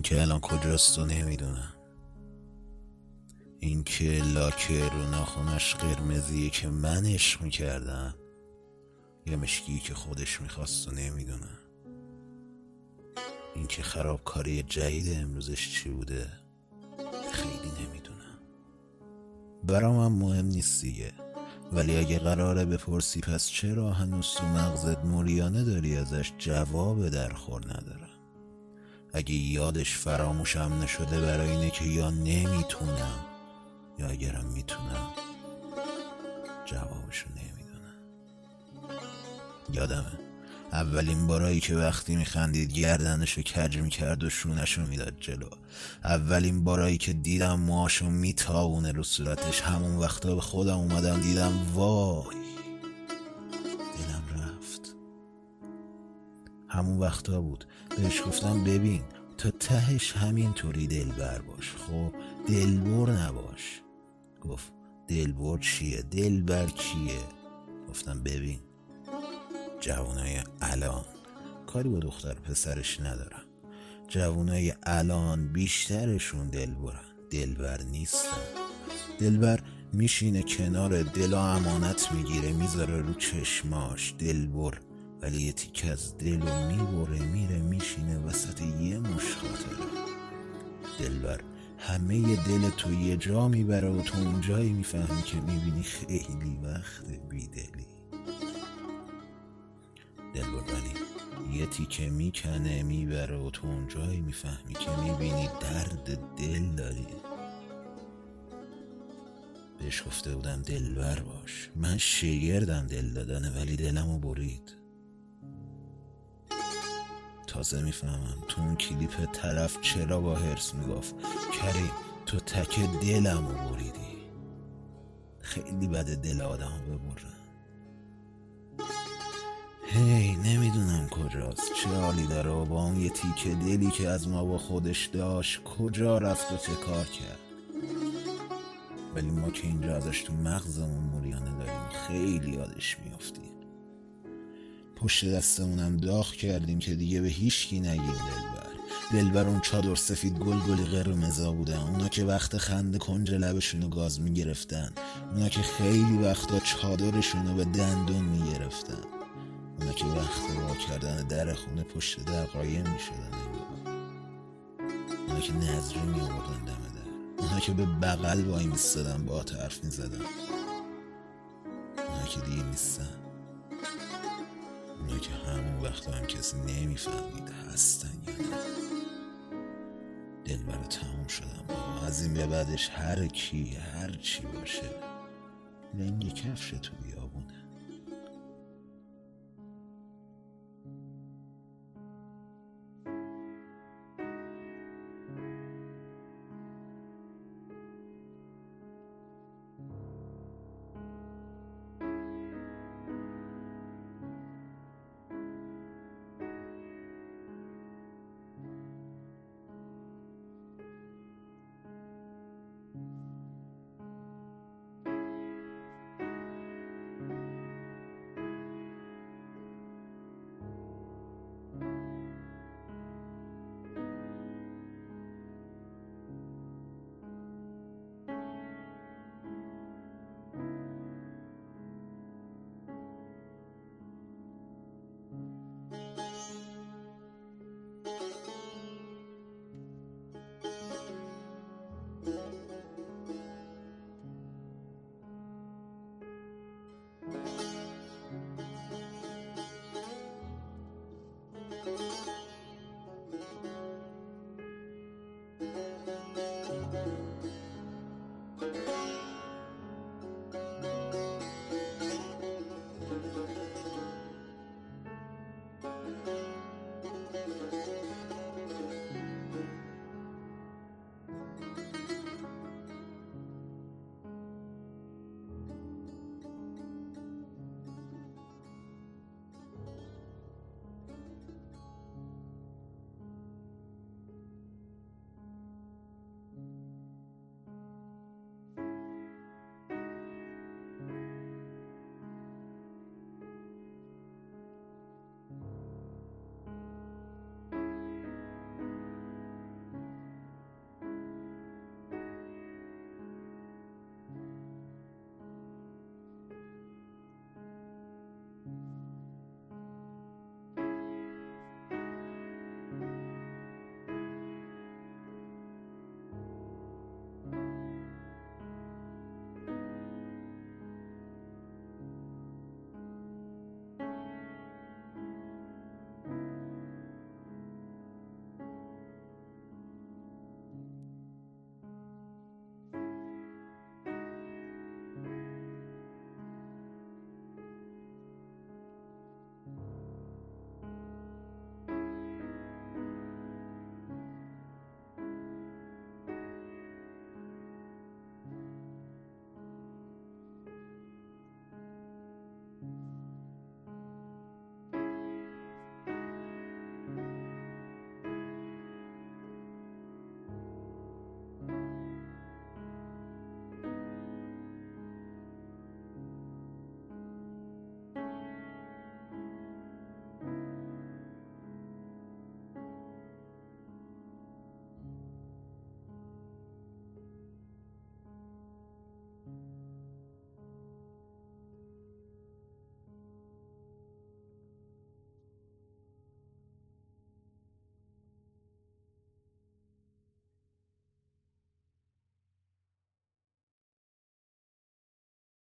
این که الان کجاست و نمی‌دونم. این که لاکه رو ناخونش قرمزیه که من عشق می‌کردم یا مشکی که خودش می‌خواست و نمی‌دونم. این که خرابکاری جدید امروزش چی بوده؟ خیلی نمی‌دونم. برام هم مهم نیست دیگه. ولی اگه قراره بپرسی پس چرا هنوز تو مغزت موریانه داری ازش جواب درخور ندارم؟ اگه یادش فراموشم نشده برای اینه که یا نمی‌تونم یا اگرم می‌تونم جوابشو نمی‌دونم. یادمه. اولین بارایی که وقتی میخندید گردنشو کج می‌کرد و شونشو می‌داد جلو. اولین بارایی که دیدم موهاشو میتاونه رو صورتش. همون وقتا به خودم اومدم دیدم وای همون وقتا بود. بهش گفتم ببین تا تهش همینطوری دلبر باش. خب دلبر نباش. گفت دلبر چیه؟ دلبر کیه گفتم ببین جوانای الان. کاری با دختر پسرش ندارم. جوانای الان بیشترشون دلبرن. دلبر نیستن. دلبر میشینه کنار دلا امانت می‌گیره می‌ذاره رو چشماش. دلبر ولی یه تیک از دلو می‌بره میره میشینه وسط یه مش خاطره دلبر همه دل تو یه جا می‌بره و تو اونجایی می‌فهمی که می‌بینی خیلی وقت بیدلی. دل ولی یه تیکه می‌کنه می‌بره و تو اونجایی می‌فهمی که می‌بینی درد دل داری. بهش گفته بودم دلبر باش. من شگردم دل دادنه ولی دلمو برید. تازه می‌فهمم. تو اون کلیپ طرف چرا با هرس می‌گفت؟ کریم تو تک دلمو بریدی. خیلی بده دل آدم ببرن. هی نمی‌دونم کجاست. چه حالی داره؟ و با اون یه تیکه دلی که از ما با خودش داشت کجا رفت و چه کار کرد؟ ولی ما که اینجا ازش تو مغزمون موریانه داریم خیلی یادش میافتیم پشت دستمونم داغ کردیم که دیگه به هیچکی نگیم دلبر. دلبر اون چادر سفید گل گلی قرمزا بودن اونا که وقت خنده کنج لبشونو گاز می‌گرفتن. اونا که خیلی وقتا چادرشونو به دندون می‌گرفتن. اونا که وقت وا کردن در خونه پشت در قایم می‌شدن. اونا که نظری میآوردن دم در. اونا که به بغل وای میستدن با حرف می‌زدن. اونا که دیگه نیستن. اونا که همون وقت هم کسی نمی‌فهمید هستن یا نه. دل برای تموم شدم. بابا از این به بعدش هر کی هر چی باشه لنگ کفش تو بیابونه